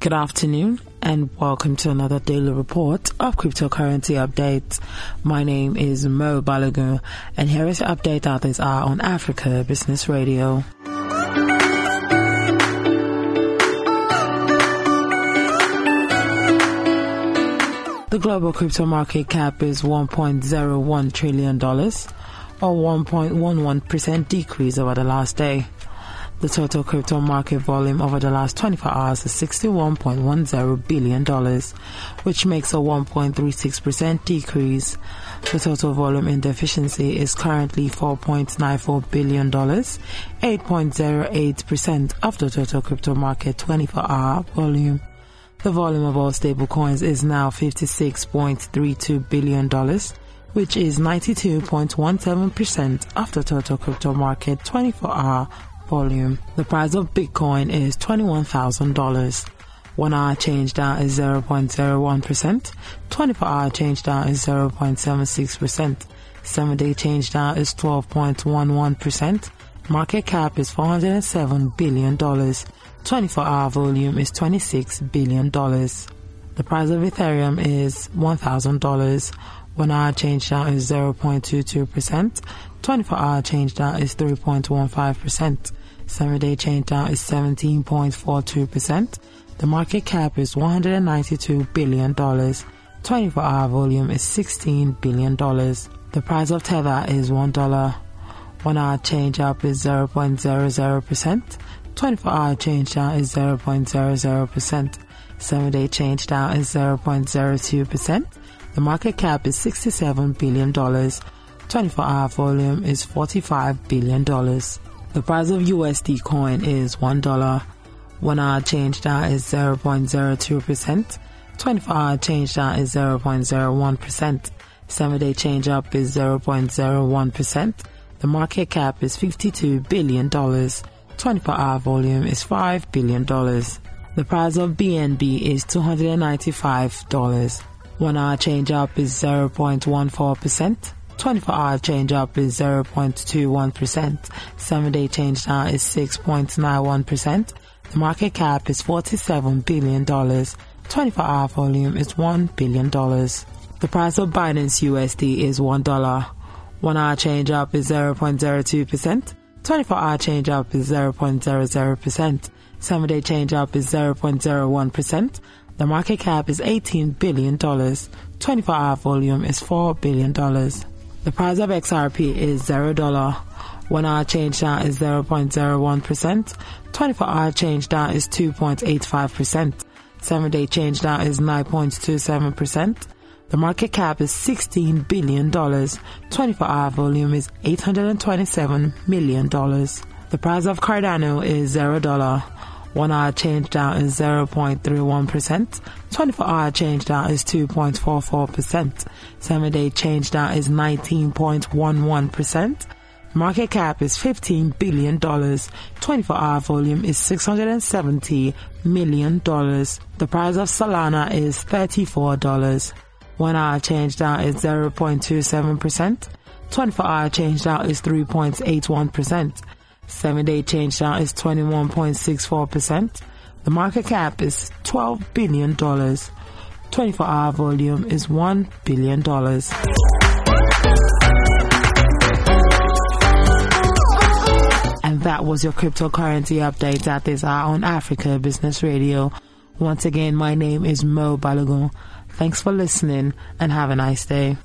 Good afternoon and welcome to another daily report of cryptocurrency updates. My name is Mo Balogun and here is the update that is are on Africa Business Radio. The global crypto market cap is $1.01 trillion, or 1.11% decrease over the last day. The total crypto market volume over the last 24 hours is $61.10 billion, which makes a 1.36% decrease. The total volume in deficiency is currently $4.94 billion, 8.08% of the total crypto market 24 hour volume. The volume of all stablecoins is now $56.32 billion, which is 92.17% of the total crypto market 24 hour volume. The price of Bitcoin is $21,000. One hour change down is 0.01%. 24 hour change down is 0.76%. 7 day change down is 12.11%. Market cap is $407 billion. 24 hour volume is $26 billion. The price of Ethereum is $1,000. One hour change down is 0.22%. 24 hour change down is 3.15%. 7 day change down is 17.42%. The market cap is $192 billion. 24 hour volume is $16 billion. The price of Tether is $1. One hour change up is 0.00%. 24 hour change down is 0.00%. 7 day change down is 0.02%. The market cap is $67 billion. 24 hour volume is $45 billion. The price of USD coin is $1. 1 hour change down is 0.02%. 24 hour change down is 0.01%. 7 day change up is 0.01%. The market cap is $52 billion. 24 hour volume is $5 billion. The price of BNB is $295. 1 hour change up is 0.14%. 24 hour change up is 0.21%. 7 day change down is 6.91%. The market cap is $47 billion. 24 hour volume is $1 billion. The price of Binance USD is $1. 1 hour change up is 0.02%. 24 hour change up is 0.00%. 7 day change up is 0.01%. The market cap is $18 billion. 24 hour volume is $4 billion. The price of XRP is $0. 1 hour change down is 0.01%. 24 hour change down is 2.85%. 7 day change down is 9.27%. The market cap is $16 billion. 24 hour volume is $827 million. The price of Cardano is $0. 1 hour change down is 0.31%. 24 hour change down is 2.44%. 7 day change down is 19.11%. Market cap is $15 billion. 24 hour volume is $670 million. The price of Solana is $34. 1 hour change down is 0.27%. 24 hour change down is 3.81%. 7 day change now is 21.64%. The market cap is $12 billion. 24 hour volume is $1 billion. And that was your cryptocurrency update at this hour on Africa Business Radio. Once again, my name is Mo Balogun. Thanks for listening and have a nice day.